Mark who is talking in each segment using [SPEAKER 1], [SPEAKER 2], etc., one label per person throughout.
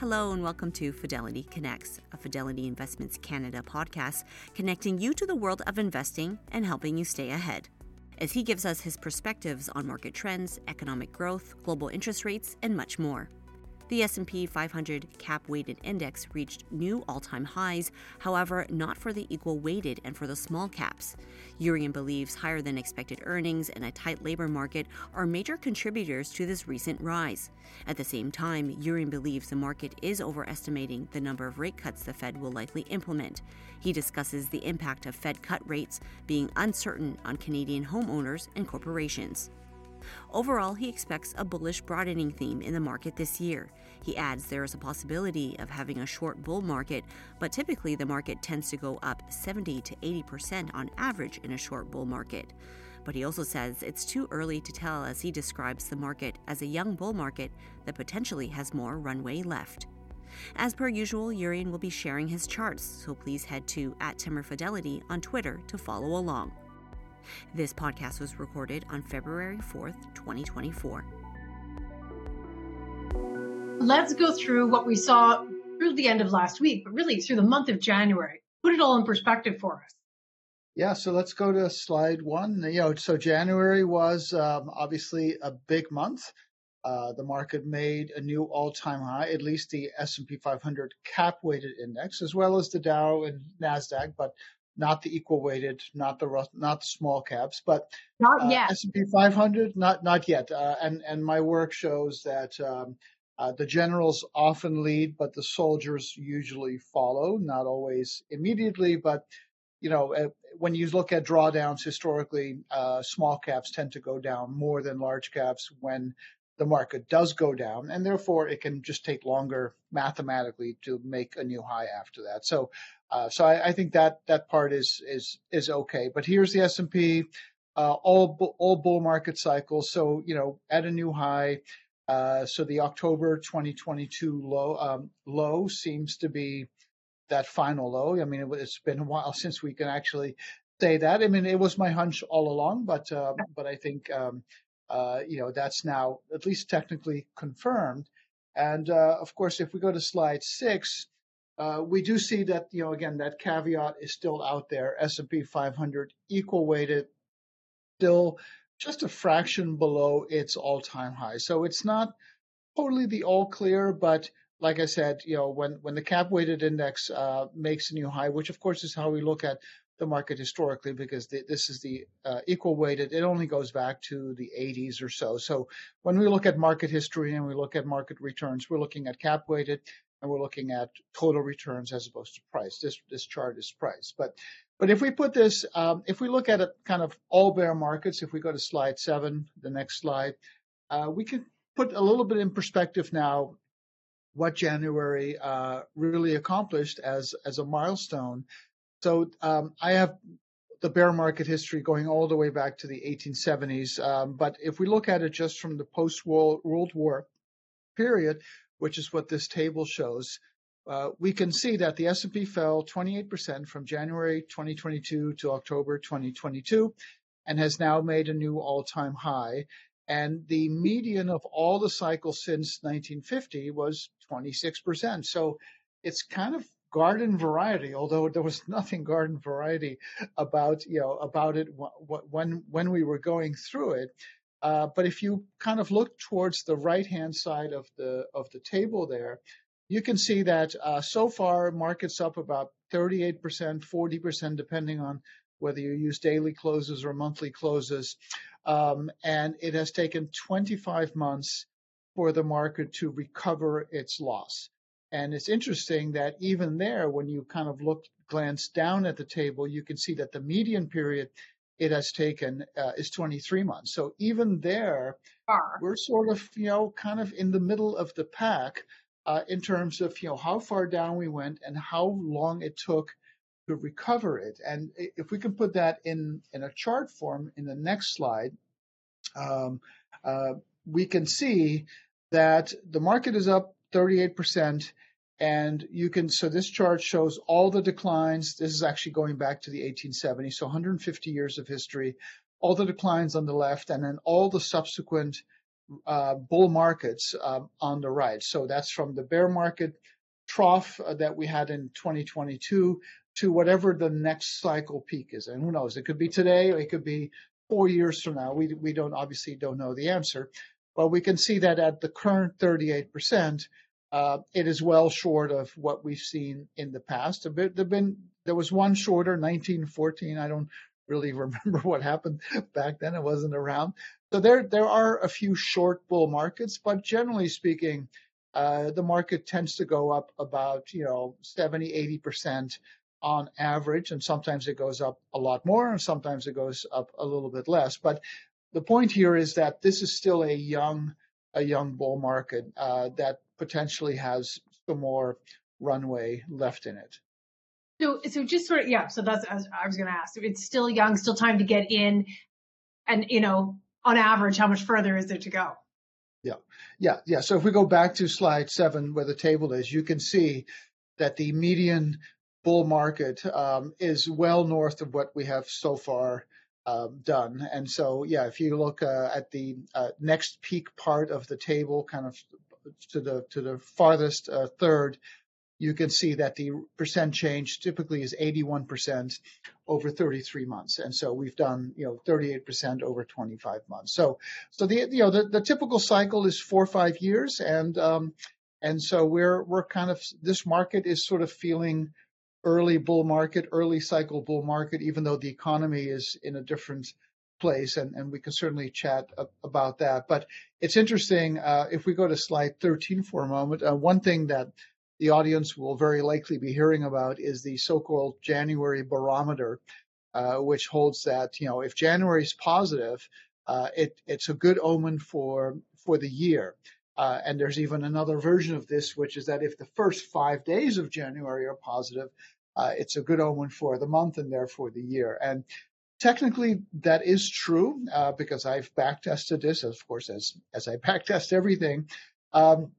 [SPEAKER 1] Hello, and welcome to Fidelity Connects, a Fidelity Investments Canada podcast connecting you to the world of investing and helping you stay ahead. As he gives us his perspectives on market trends, economic growth, global interest rates, and much more. The S&P 500 cap-weighted index reached new all-time highs, however, not for the equal weighted and for the small caps. Jurrien believes higher than expected earnings and a tight labor market are major contributors to this recent rise. At the same time, Jurrien believes the market is overestimating the number of rate cuts the Fed will likely implement. He discusses the impact of Fed cut rates being uncertain on Canadian homeowners and corporations. Overall, he expects a bullish broadening theme in the market this year. He adds there is a possibility of having a short bull market, but typically the market tends to go up 70 to 80% on average in a short bull market. But he also says it's too early to tell as he describes the market as a young bull market that potentially has more runway left. As per usual, Jurrien will be sharing his charts, so please head to at Timmer Fidelity on Twitter to follow along. This podcast was recorded on February 4th, 2024.
[SPEAKER 2] Let's go through what we saw through the end of last week, but really through the month of January. Put it all in perspective for us.
[SPEAKER 3] Yeah, so let's go to slide one. You know, so January was um, obviously a big month. Uh, the market made a new all-time high, at least the S&P 500 cap-weighted index, as well as the Dow and Nasdaq. But not the equal weighted, not the not the small caps, but
[SPEAKER 2] not uh, yet.
[SPEAKER 3] S&P 500, not not yet. Uh, and and my work shows that um, uh, the generals often lead, but the soldiers usually follow. Not always immediately, but you know uh, when you look at drawdowns historically, uh, small caps tend to go down more than large caps when the market does go down, and therefore it can just take longer mathematically to make a new high after that. So uh, so I, I, think that that part is is is okay. But here's the S and P, uh, all all bull market cycles. So you know at a new high. Uh, so the October 2022 low um, low seems to be that final low. I mean, it, has been a while since we can actually say that. I mean, it was my hunch all along, but uh, but I think um, uh, you know that's now at least technically confirmed. And uh, of course, if we go to slide six, uh, we do see that, you know, again, that caveat is still out there. S&P 500 equal weighted, still just a fraction below its all-time high. So it's not totally the all clear, but like I said, you know, when when the cap weighted index uh, makes a new high, which of course is how we look at the market historically, because the, this is the uh, equal weighted, it only goes back to the 80s or so. So when we look at market history and we look at market returns, we're looking at cap weighted and we're looking at total returns as opposed to price. This this chart is price, but but if we put this, um, if we look at it kind of all bear markets, if we go to slide seven, the next slide, uh, we can put a little bit in perspective now what January uh, really accomplished as as a milestone. So um, I have the bear market history going all the way back to the 1870s. Um, but if we look at it just from the post World War period, which is what this table shows, uh, we can see that the S&P fell 28% from January 2022 to October 2022 and has now made a new all-time high. And the median of all the cycles since 1950 was 26%. So it's kind of garden variety, although there was nothing garden variety about, you know, about it when, when we were going through it. Uh, but if you kind of look towards the right-hand side of the of the table there, you can see that uh, so far markets up about 38%, 40%, depending on whether you use daily closes or monthly closes. Um, and it has taken 25 months for the market to recover its loss. And it's interesting that even there, when you kind of look, glance down at the table, you can see that the median period it has taken uh, is 23 months. So even there, Far. we're sort of, you know, kind of in the middle of the pack uh, in terms of, you know, how far down we went and how long it took to recover it. And if we can put that in, in a chart form in the next slide, um, uh, we can see that the market is up 38% and you can, so this chart shows all the declines. This is actually going back to the 1870s, so 150 years of history, all the declines on the left, and then all the subsequent uh, bull markets um, on the right. So that's from the bear market trough uh, that we had in 2022 to whatever the next cycle peak is. And who knows? It could be today, or it could be four years from now. We we don't obviously don't know the answer, but we can see that at the current 38 percent, uh, it is well short of what we've seen in the past. There been there was one shorter, 1914. I don't really remember what happened back then. It wasn't around. So there there are a few short bull markets, but generally speaking, uh, the market tends to go up about you know 70, 80 percent on average, and sometimes it goes up a lot more, and sometimes it goes up a little bit less. But the point here is that this is still a young a young bull market uh, that potentially has some more runway left in it.
[SPEAKER 2] So, so just sort of, yeah. So that's I was going to ask. It's still young, still time to get in, and you know, on average, how much further is there to go?
[SPEAKER 3] Yeah, yeah, yeah. So if we go back to slide seven, where the table is, you can see that the median bull market um, is well north of what we have so far um, done. And so, yeah, if you look uh, at the uh, next peak part of the table, kind of to the to the farthest uh, third, you can see that the percent change typically is 81% over 33 months. And so we've done, you know, 38% over 25 months. So, so the, you know, the, the typical cycle is four or five years. And, um, and so we're, we're kind of, this market is sort of feeling early bull market, early cycle bull market, even though the economy is in a different place, and, and we can certainly chat about that. But it's interesting uh, if we go to slide 13 for a moment. Uh, one thing that the audience will very likely be hearing about is the so-called January barometer, uh, which holds that you know if January is positive, uh, it, it's a good omen for for the year. Uh, and there's even another version of this, which is that if the first five days of January are positive, uh, it's a good omen for the month and therefore the year. And technically, that is true uh, because I've backtested this, of course, as as I backtest everything. Um,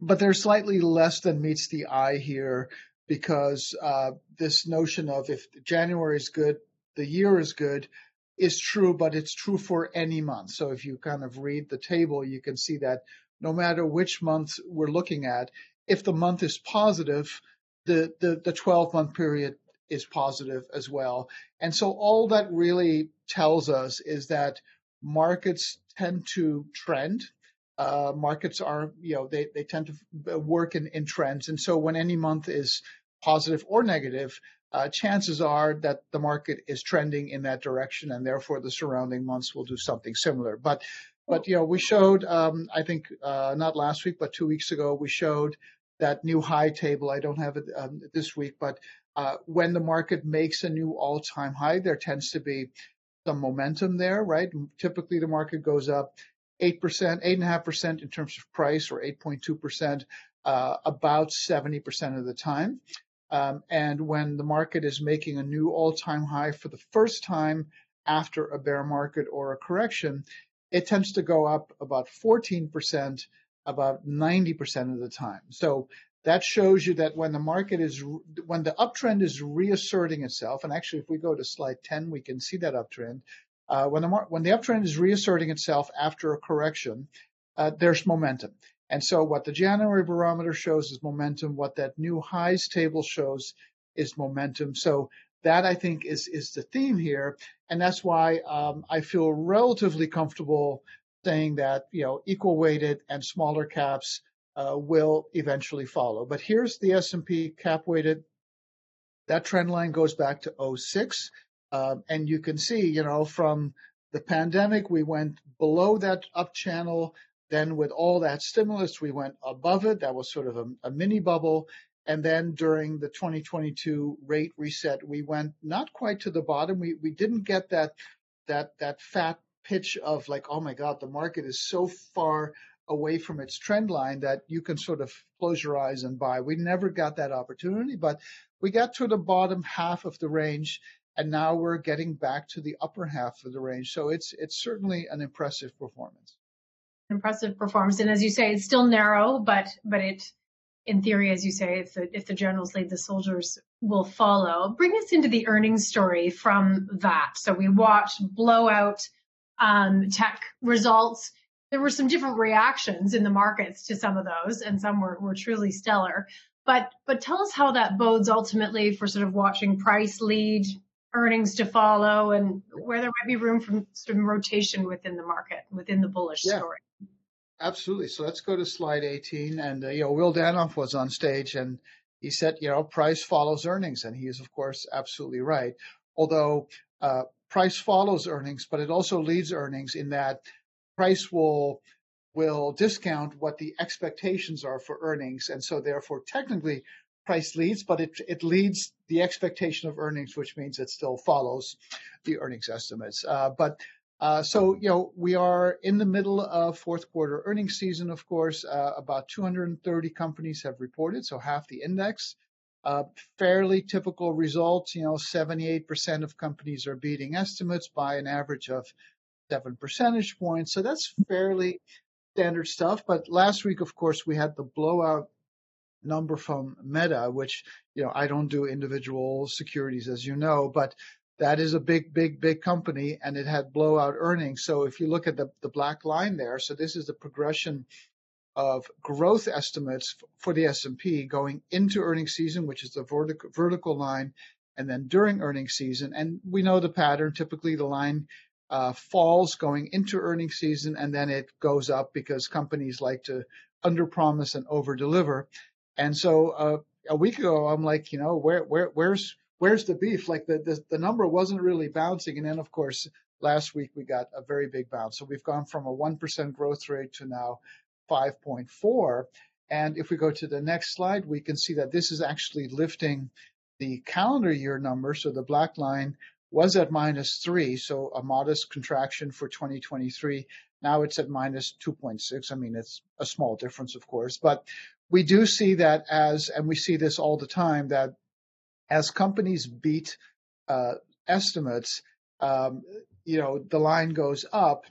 [SPEAKER 3] but there's slightly less than meets the eye here because uh, this notion of if January is good, the year is good is true, but it's true for any month. So if you kind of read the table, you can see that no matter which month we're looking at, if the month is positive, the, the, the 12 month period is positive as well. And so all that really tells us is that markets tend to trend. Uh, markets are, you know, they, they tend to work in, in trends. And so when any month is positive or negative, uh, chances are that the market is trending in that direction and therefore the surrounding months will do something similar. But but you know, we showed, um, I think uh, not last week, but two weeks ago, we showed that new high table. I don't have it um, this week, but uh, when the market makes a new all-time high, there tends to be some momentum there, right? Typically, the market goes up eight percent, eight and a half percent in terms of price, or 8.2 percent, uh, about 70 percent of the time. Um, and when the market is making a new all-time high for the first time after a bear market or a correction, it tends to go up about 14%, about 90% of the time. So that shows you that when the market is, when the uptrend is reasserting itself, and actually if we go to slide 10, we can see that uptrend. Uh, when the when the uptrend is reasserting itself after a correction, uh, there's momentum. And so what the January barometer shows is momentum. What that new highs table shows is momentum. So that I think is is the theme here, and that's why um, I feel relatively comfortable saying that you know equal weighted and smaller caps uh, will eventually follow. But here's the S&P cap weighted. That trend line goes back to 06, um, and you can see you know from the pandemic we went below that up channel. Then with all that stimulus, we went above it. That was sort of a, a mini bubble. And then during the 2022 rate reset, we went not quite to the bottom. We we didn't get that that that fat pitch of like, oh my God, the market is so far away from its trend line that you can sort of close your eyes and buy. We never got that opportunity, but we got to the bottom half of the range and now we're getting back to the upper half of the range. So it's it's certainly an impressive performance.
[SPEAKER 2] Impressive performance. And as you say, it's still narrow, but but it in theory, as you say, if the, if the generals lead, the soldiers will follow. Bring us into the earnings story from that. So we watched blowout um, tech results. There were some different reactions in the markets to some of those, and some were, were truly stellar. But but tell us how that bodes ultimately for sort of watching price lead earnings to follow and where there might be room for some rotation within the market, within the bullish yeah, story.
[SPEAKER 3] Absolutely. So let's go to slide 18. And, uh, you know, Will Danoff was on stage and he said, you know, price follows earnings. And he is, of course, absolutely right. Although uh, price follows earnings, but it also leads earnings in that price will will discount what the expectations are for earnings. And so therefore, technically, price leads, but it, it leads the expectation of earnings, which means it still follows the earnings estimates. Uh, but uh, so, you know, we are in the middle of fourth quarter earnings season, of course. Uh, about 230 companies have reported, so half the index. Uh, fairly typical results, you know, 78% of companies are beating estimates by an average of seven percentage points. So that's fairly standard stuff. But last week, of course, we had the blowout number from Meta, which, you know, I don't do individual securities, as you know, but that is a big, big, big company and it had blowout earnings. So if you look at the, the black line there, so this is the progression of growth estimates for the S&P going into earnings season, which is the vertical, vertical line, and then during earnings season. And we know the pattern. Typically, the line uh, falls going into earnings season, and then it goes up because companies like to underpromise and overdeliver. And so uh, a week ago, I'm like, you know, where where where's where's the beef? Like the, the the number wasn't really bouncing, and then of course last week we got a very big bounce. So we've gone from a one percent growth rate to now 5.4. And if we go to the next slide, we can see that this is actually lifting the calendar year number. So the black line was at minus three, so a modest contraction for 2023. Now it's at minus 2.6. I mean, it's a small difference, of course, but we do see that as, and we see this all the time, that as companies beat uh, estimates, um, you know, the line goes up,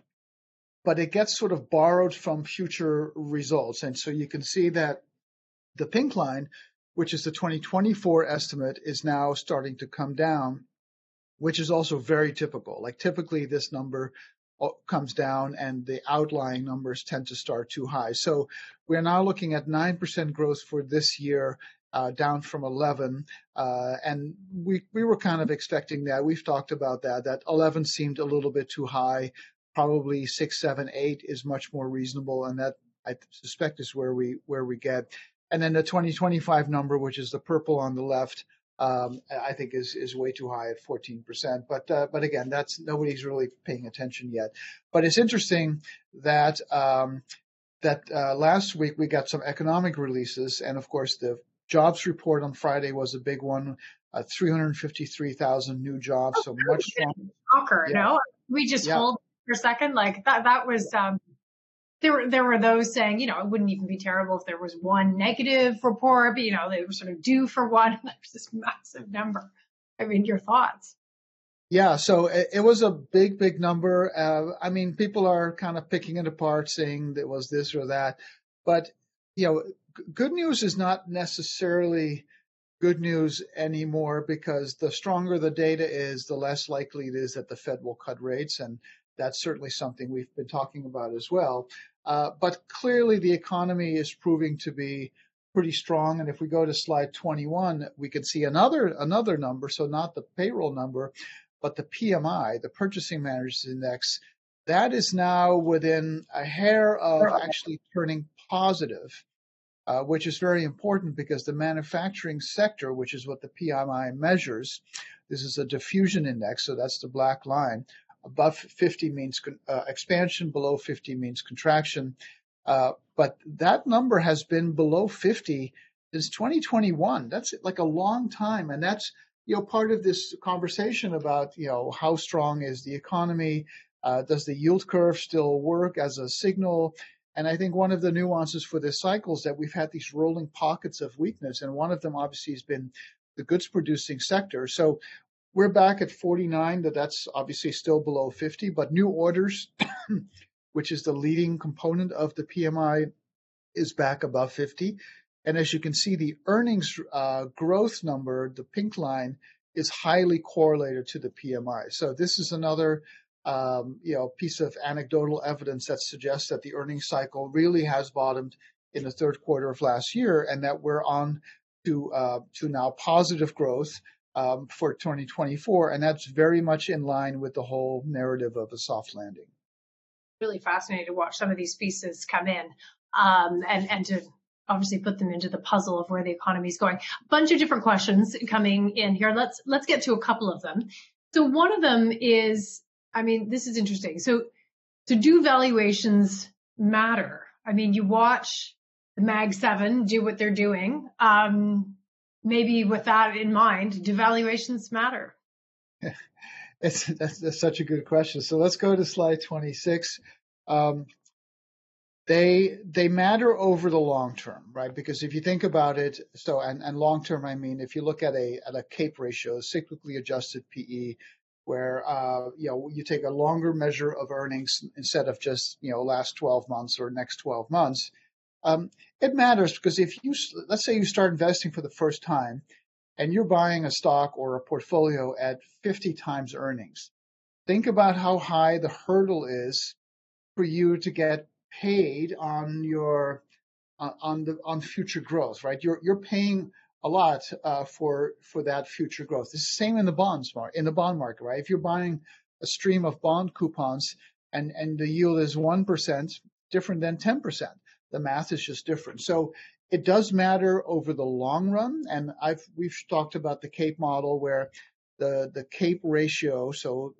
[SPEAKER 3] but it gets sort of borrowed from future results. And so you can see that the pink line, which is the 2024 estimate, is now starting to come down, which is also very typical. Like typically this number comes down and the outlying numbers tend to start too high. So we're now looking at 9% growth for this year, uh, down from 11. Uh, and we, we were kind of expecting that. We've talked about that, that 11 seemed a little bit too high. Probably six, seven, eight is much more reasonable. And that I suspect is where we, where we get. And then the 2025 number, which is the purple on the left, um, I think is is way too high at 14%. But uh, but again, that's nobody's really paying attention yet. But it's interesting that um, that uh, last week we got some economic releases, and of course the jobs report on Friday was a big one. Uh, 353,000 new jobs, oh, so much stronger.
[SPEAKER 2] Shocker, yeah. no? We just yeah. hold for a second, like that. That was um, there were there were those saying, you know, it wouldn't even be terrible if there was one negative report, but you know, they were sort of due for one. There's this massive number. I mean, your thoughts?
[SPEAKER 3] Yeah, so it, it was a big, big number. Uh, I mean, people are kind of picking it apart, saying it was this or that, but you know, g- good news is not necessarily good news anymore because the stronger the data is, the less likely it is that the Fed will cut rates, and that's certainly something we've been talking about as well. Uh, but clearly, the economy is proving to be pretty strong. And if we go to slide 21, we can see another another number. So not the payroll number, but the PMI, the Purchasing Managers Index. That is now within a hair of actually turning positive, uh, which is very important because the manufacturing sector, which is what the PMI measures, this is a diffusion index, so that's the black line, Above 50 means uh, expansion, below 50 means contraction. Uh, but that number has been below 50 since 2021. That's like a long time. And that's, you know, part of this conversation about, you know, how strong is the economy? Uh, does the yield curve still work as a signal? And I think one of the nuances for this cycle is that we've had these rolling pockets of weakness. And one of them obviously has been the goods producing sector. So we're back at 49, that that's obviously still below 50, but new orders, which is the leading component of the PMI, is back above 50. And as you can see, the earnings uh, growth number, the pink line, is highly correlated to the PMI. So this is another um, you know, piece of anecdotal evidence that suggests that the earnings cycle really has bottomed in the third quarter of last year, and that we're on to uh, to now positive growth um, for 2024, and that's very much in line with the whole narrative of a soft landing.
[SPEAKER 2] Really fascinating to watch some of these pieces come in, um, and and to obviously put them into the puzzle of where the economy is going. A bunch of different questions coming in here. Let's let's get to a couple of them. So one of them is I mean, this is interesting. So, so do valuations matter? I mean, you watch the Mag 7 do what they're doing. Um, maybe with that in mind, do valuations matter?
[SPEAKER 3] it's, that's, that's, such a good question. So let's go to slide 26. Um, they they matter over the long term, right? Because if you think about it, so and, and long term, I mean, if you look at a at a CAPE ratio, a cyclically adjusted PE, where uh, you know you take a longer measure of earnings instead of just you know last 12 months or next 12 months. Um, it matters because if you let's say you start investing for the first time and you're buying a stock or a portfolio at 50 times earnings, think about how high the hurdle is for you to get paid on your uh, on the on future growth, right? You're you're paying a lot uh, for for that future growth. It's the same in the bonds market, in the bond market, right? If you're buying a stream of bond coupons and and the yield is one percent, different than ten percent. The math is just different. So it does matter over the long run, and I've we've talked about the CAPE model where the the CAPE ratio, so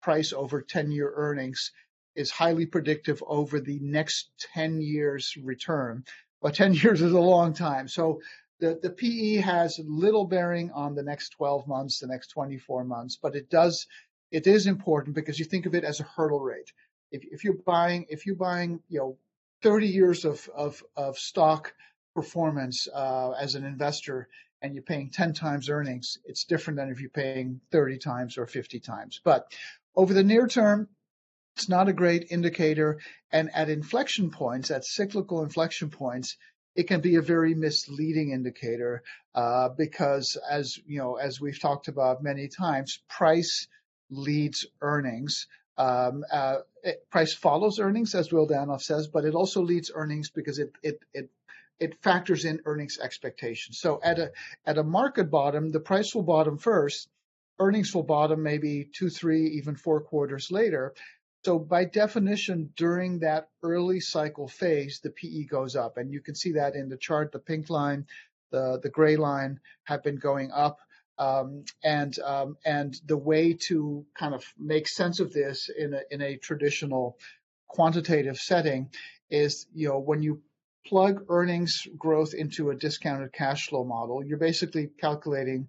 [SPEAKER 3] price over 10 year earnings, is highly predictive over the next 10 years return. But 10 years is a long time. So the, the PE has little bearing on the next 12 months, the next 24 months, but it does, it is important because you think of it as a hurdle rate. If, if you're buying, if you're buying, you know, 30 years of, of, of stock performance uh, as an investor and you're paying 10 times earnings, it's different than if you're paying 30 times or 50 times. But over the near term, it's not a great indicator. And at inflection points, at cyclical inflection points, it can be a very misleading indicator uh, because, as you know, as we've talked about many times, price leads earnings. Um, uh, it, price follows earnings, as Will Danoff says, but it also leads earnings because it it it it factors in earnings expectations. So at a at a market bottom, the price will bottom first, earnings will bottom maybe two, three, even four quarters later, so by definition, during that early cycle phase, the PE goes up. And you can see that in the chart, the pink line, the, the gray line have been going up. Um, and um, and the way to kind of make sense of this in a, in a traditional quantitative setting is, you know, when you plug earnings growth into a discounted cash flow model, you're basically calculating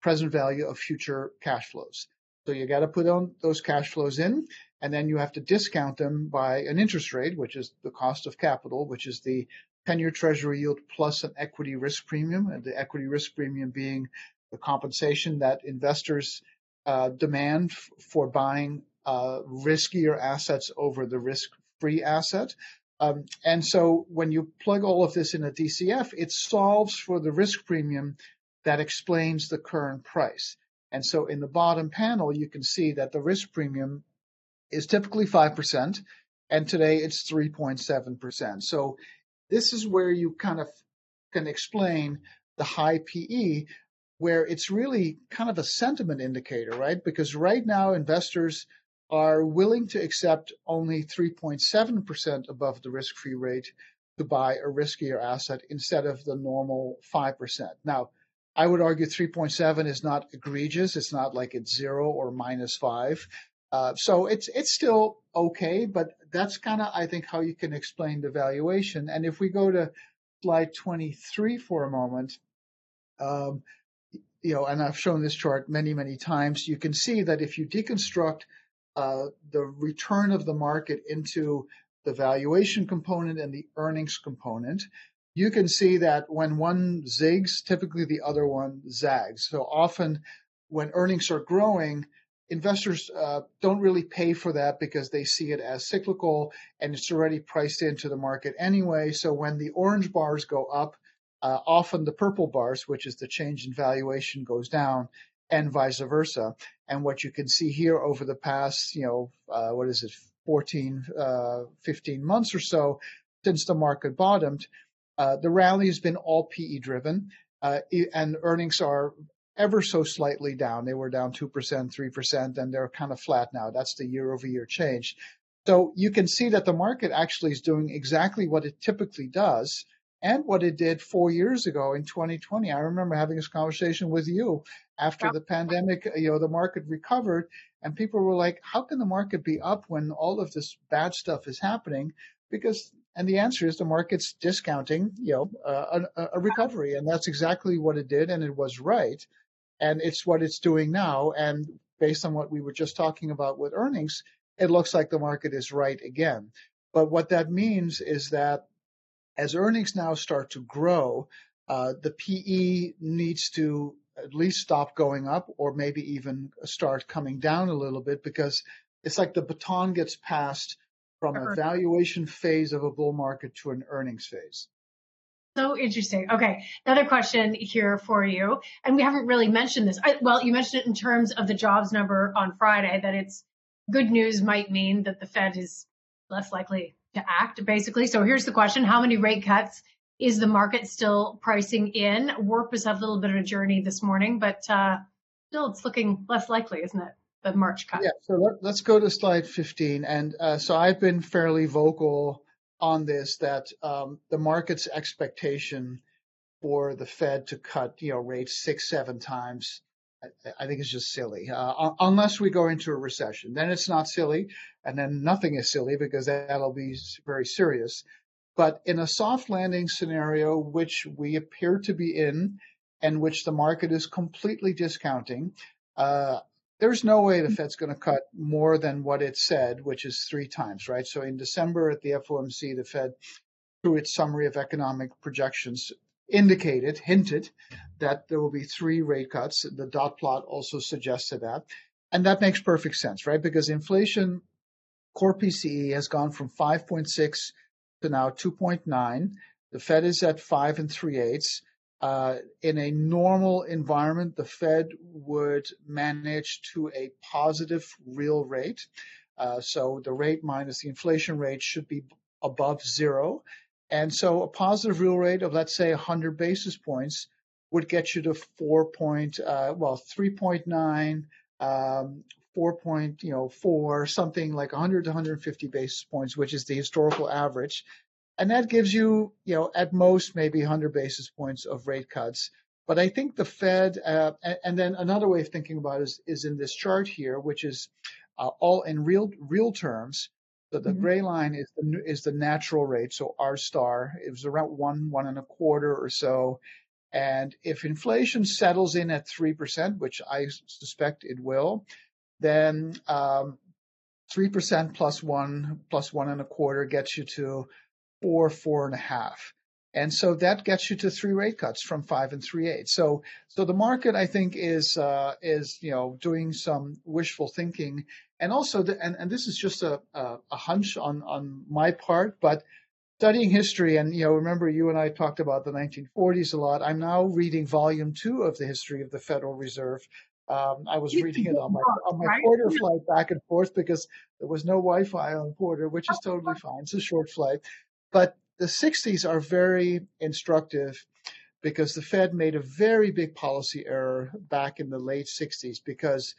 [SPEAKER 3] present value of future cash flows. So you got to put on those cash flows in, and then you have to discount them by an interest rate, which is the cost of capital, which is the 10-year treasury yield plus an equity risk premium, and the equity risk premium being the compensation that investors uh, demand f- for buying uh, riskier assets over the risk-free asset. Um, and so when you plug all of this in a DCF, it solves for the risk premium that explains the current price. And so in the bottom panel, you can see that the risk premium is typically 5%, and today it's 3.7%. So this is where you kind of can explain the high PE, where it's really kind of a sentiment indicator, right? Because right now investors are willing to accept only 3.7% above the risk free rate to buy a riskier asset instead of the normal 5%. Now, I would argue 3.7 is not egregious. It's not like it's zero or minus five. Uh, so it's it's still okay, but that's kind of I think how you can explain the valuation. And if we go to slide 23 for a moment, um, you know, and I've shown this chart many many times, you can see that if you deconstruct uh, the return of the market into the valuation component and the earnings component, you can see that when one zigs, typically the other one zags. So often when earnings are growing, investors uh, don't really pay for that because they see it as cyclical and it's already priced into the market anyway. So when the orange bars go up, uh, often the purple bars, which is the change in valuation, goes down. and vice versa. And what you can see here over the past, you know, uh, what is it, 14, uh, 15 months or so since the market bottomed, uh, the rally has been all PE driven, uh, and earnings are ever so slightly down. They were down 2%, 3%, and they're kind of flat now. That's the year over year change. So you can see that the market actually is doing exactly what it typically does and what it did four years ago in 2020. I remember having this conversation with you after the pandemic, you know, the market recovered and people were like, how can the market be up when all of this bad stuff is happening? Because and the answer is the market's discounting, you know, uh, a, a, recovery, and that's exactly what it did, and it was right, and it's what it's doing now. And based on what we were just talking about with earnings, it looks like the market is right again. But what that means is that as earnings now start to grow, uh, the PE needs to at least stop going up, or maybe even start coming down a little bit, because it's like the baton gets passed from a valuation phase of a bull market to an earnings phase.
[SPEAKER 2] So interesting. Okay. Another question here for you. And we haven't really mentioned this. I, well, you mentioned it in terms of the jobs number on Friday, that it's good news might mean that the Fed is less likely to act, basically. So here's the question How many rate cuts is the market still pricing in? Warp has had a little bit of a journey this morning, but uh, still it's looking less likely, isn't it? the March cut.
[SPEAKER 3] Yeah, so let, us go to slide 15. And uh, so I've been fairly vocal on this that um, the market's expectation for the Fed to cut, you know, rates six, seven times, I, think it's just silly. Uh, unless we go into a recession, then it's not silly, and then nothing is silly because that'll be very serious. But in a soft landing scenario, which we appear to be in, and which the market is completely discounting, uh, there's no way the Fed's going to cut more than what it said, which is three times, right? So in December at the FOMC, the Fed, through its summary of economic projections, indicated, hinted that there will be three rate cuts. The dot plot also suggested that. And that makes perfect sense, right? Because inflation, core PCE has gone from 5.6 to now 2.9. The Fed is at five and three eighths. Uh, in a normal environment, the Fed would manage to a positive real rate. Uh, so the rate minus the inflation rate should be above zero. And so a positive real rate of, let's say, 100 basis points would get you to 4 point, uh, well, 3.9, um, 4 point, you know, 4, something like 100 to 150 basis points, which is the historical average and that gives you, you know, at most maybe 100 basis points of rate cuts. But I think the Fed, uh, and, and, then another way of thinking about it is, is in this chart here, which is uh, all in real real terms. So the mm-hmm. gray line is the is the natural rate, so R star. It was around one one and a quarter or so. And if inflation settles in at three percent, which I suspect it will, then um, three percent plus one plus one and a quarter gets you to four, four and a half. And so that gets you to three rate cuts from five and three eight. So, so the market, I think, is uh, is you know doing some wishful thinking, and also, the, and and this is just a, a a hunch on on my part, but studying history, and you know, remember you and I talked about the 1940s a lot. I'm now reading volume two of the history of the Federal Reserve. Um, I was reading it on my on my Porter flight back and forth because there was no Wi-Fi on Porter, which is totally fine. It's a short flight. But the 60s are very instructive because the Fed made a very big policy error back in the late 60s because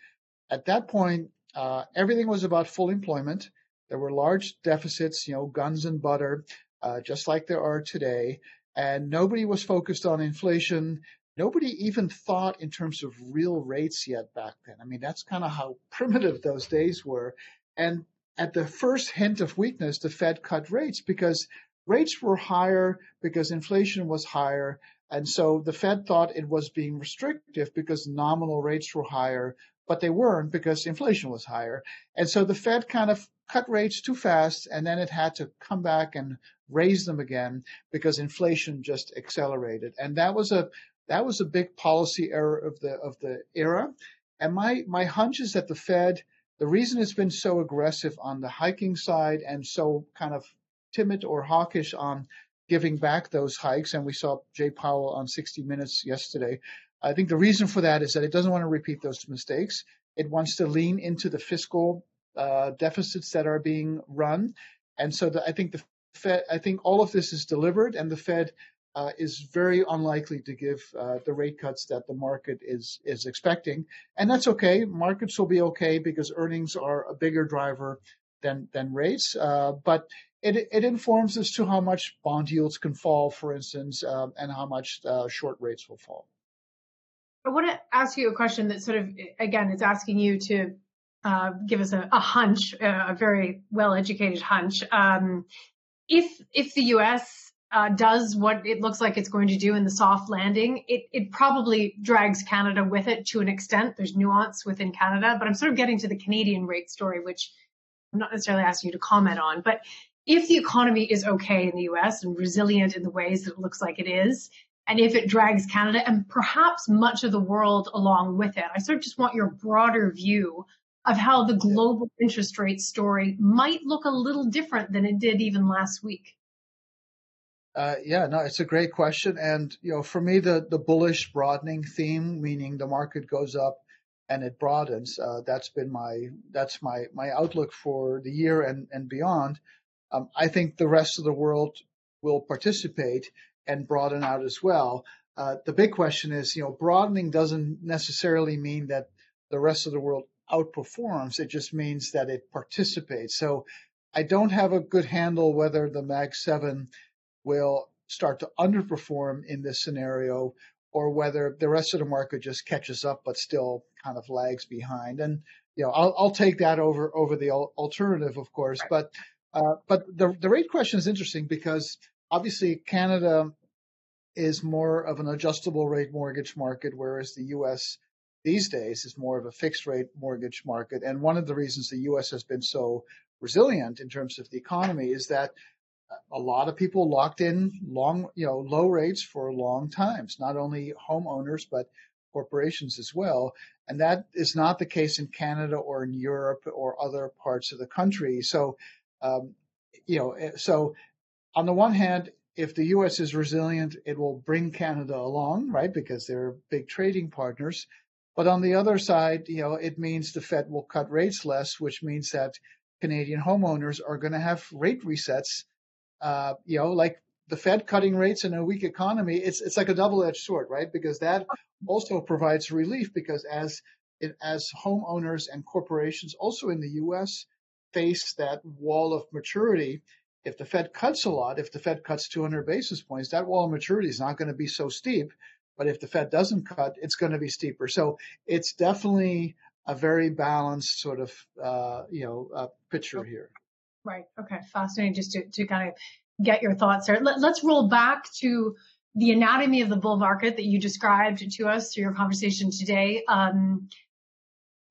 [SPEAKER 3] at that point, uh, everything was about full employment. There were large deficits, you know, guns and butter, uh, just like there are today. And nobody was focused on inflation. Nobody even thought in terms of real rates yet back then. I mean, that's kind of how primitive those days were. And at the first hint of weakness, the Fed cut rates because rates were higher because inflation was higher. And so the Fed thought it was being restrictive because nominal rates were higher, but they weren't because inflation was higher. And so the Fed kind of cut rates too fast and then it had to come back and raise them again because inflation just accelerated. And that was a that was a big policy error of the of the era. And my my hunch is that the Fed the reason it's been so aggressive on the hiking side and so kind of timid or hawkish on giving back those hikes, and we saw Jay Powell on 60 Minutes yesterday I think the reason for that is that it doesn't want to repeat those mistakes. It wants to lean into the fiscal uh, deficits that are being run, and so the, I think the Fed, I think all of this is delivered, and the Fed uh, is very unlikely to give uh, the rate cuts that the market is is expecting, and that's okay. Markets will be okay because earnings are a bigger driver than than rates, uh, but it it informs as to how much bond yields can fall, for instance, um, and how much uh, short rates will fall.
[SPEAKER 2] I want to ask you a question that sort of again is asking you to uh, give us a, a hunch, a very well educated hunch. Um, if if the U.S uh, does what it looks like it's going to do in the soft landing, it, it probably drags Canada with it to an extent. There's nuance within Canada, but I'm sort of getting to the Canadian rate story, which I'm not necessarily asking you to comment on. But if the economy is okay in the US and resilient in the ways that it looks like it is, and if it drags Canada and perhaps much of the world along with it, I sort of just want your broader view of how the global interest rate story might look a little different than it did even last week.
[SPEAKER 3] Uh, yeah, no, it's a great question, and you know, for me, the the bullish broadening theme, meaning the market goes up and it broadens. Uh, that's been my that's my my outlook for the year and and beyond. Um, I think the rest of the world will participate and broaden out as well. Uh, the big question is, you know, broadening doesn't necessarily mean that the rest of the world outperforms. It just means that it participates. So I don't have a good handle whether the Mag 7 will start to underperform in this scenario or whether the rest of the market just catches up but still kind of lags behind. And you know, I'll, I'll take that over over the alternative, of course. Right. But uh, but the the rate question is interesting because obviously Canada is more of an adjustable rate mortgage market, whereas the U.S. these days is more of a fixed rate mortgage market. And one of the reasons the U.S. has been so resilient in terms of the economy is that a lot of people locked in long, you know, low rates for long times, not only homeowners, but corporations as well. And that is not the case in Canada or in Europe or other parts of the country. So, um, you know, eh, so on the one hand, if the U.S. is resilient, it will bring Canada along, right? Because they're big trading partners. But on the other side, you know, it means the Fed will cut rates less, which means that Canadian homeowners are going to have rate resets uh, you know, like the Fed cutting rates in a weak economy, it's it's like a double-edged sword, right? Because that also provides relief because as it, as homeowners and corporations also in the U.S. face that wall of maturity, if the Fed cuts a lot, if the Fed cuts 200 basis points, that wall of maturity is not going to be so steep. But if the Fed doesn't cut, it's going to be steeper. So it's definitely a very balanced sort of uh, you know uh, picture here.
[SPEAKER 2] Right. Okay. Fascinating. Just to, to kind of get your thoughts there. Let, us roll back to the anatomy of the bull market that you described to us through your conversation today. Um,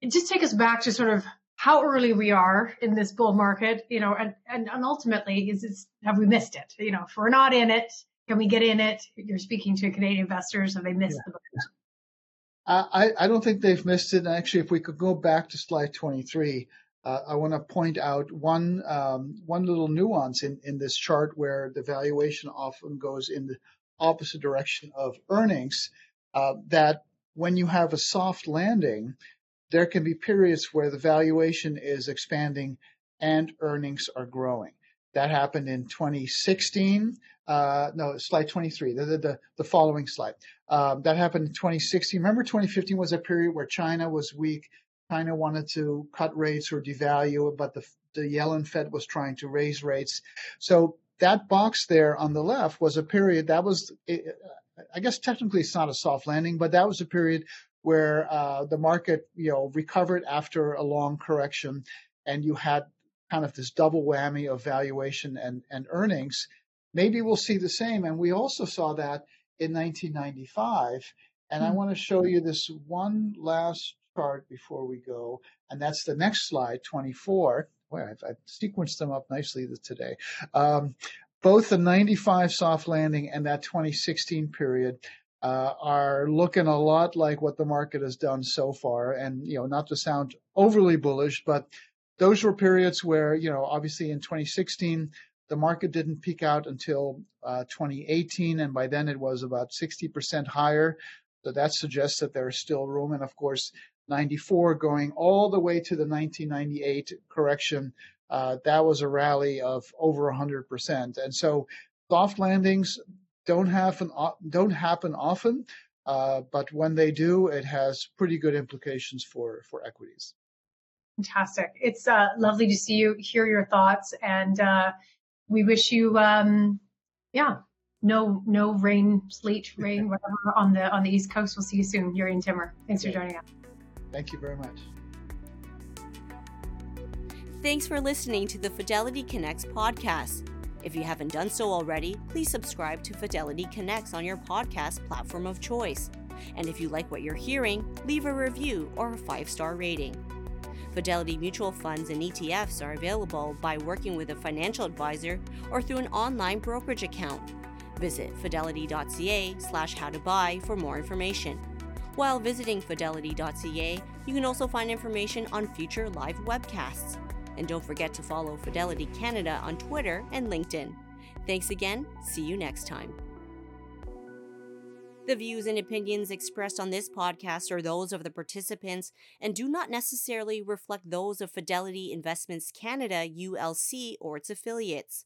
[SPEAKER 2] just take us back to sort of how early we are in this bull market, you know, and, and, and ultimately is this, have we missed it? You know, if we're not in it, can we get in it? You're speaking to Canadian investors. Have they missed yeah. the boat?
[SPEAKER 3] Uh, I, I don't think they've missed it. And actually, if we could go back to slide 23, uh, I want to point out one um, one little nuance in, in this chart where the valuation often goes in the opposite direction of earnings. Uh, that when you have a soft landing, there can be periods where the valuation is expanding and earnings are growing. That happened in 2016. Uh, no, slide 23, the, the, the following slide. Um, that happened in 2016. Remember, 2015 was a period where China was weak China wanted to cut rates or devalue, but the, the Yellen Fed was trying to raise rates. So that box there on the left was a period that was, I guess technically it's not a soft landing, but that was a period where uh, the market, you know, recovered after a long correction, and you had kind of this double whammy of valuation and, and earnings. Maybe we'll see the same, and we also saw that in 1995. And I hmm. want to show you this one last chart before we go, and that's the next slide, 24. Boy, I've, I've sequenced them up nicely today. Um, both the 95 soft landing and that 2016 period uh, are looking a lot like what the market has done so far. And, you know, not to sound overly bullish, but those were periods where, you know, obviously in 2016, the market didn't peak out until uh, 2018, and by then it was about 60% higher So that suggests that there is still room. And of course, 94 going all the way to the 1998 correction, uh, that was a rally of over 100%. And so soft landings don't happen, don't happen often, uh, but when they do, it has pretty good implications for, for equities.
[SPEAKER 2] Fantastic. It's uh, lovely to see you, hear your thoughts, and uh, we wish you, um, yeah, no no rain, sleet, rain, whatever on the on the East Coast. We'll see you soon. Jurrien Timmer. Thanks for joining us.
[SPEAKER 3] Thank you very much.
[SPEAKER 1] Thanks for listening to the Fidelity Connects podcast. If you haven't done so already, please subscribe to Fidelity Connects on your podcast platform of choice. And if you like what you're hearing, leave a review or a five star rating. Fidelity mutual funds and ETFs are available by working with a financial advisor or through an online brokerage account. Visit fidelity.ca slash how to buy for more information. While visiting fidelity.ca, you can also find information on future live webcasts. And don't forget to follow Fidelity Canada on Twitter and LinkedIn. Thanks again. See you next time. The views and opinions expressed on this podcast are those of the participants and do not necessarily reflect those of Fidelity Investments Canada, ULC, or its affiliates.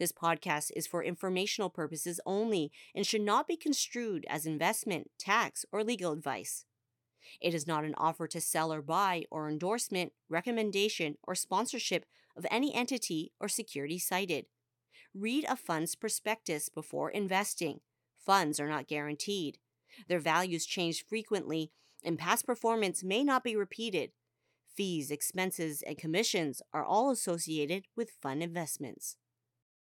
[SPEAKER 1] This podcast is for informational purposes only and should not be construed as investment, tax, or legal advice. It is not an offer to sell or buy or endorsement, recommendation, or sponsorship of any entity or security cited. Read a fund's prospectus before investing. Funds are not guaranteed. Their values change frequently, and past performance may not be repeated. Fees, expenses, and commissions are all associated with fund investments.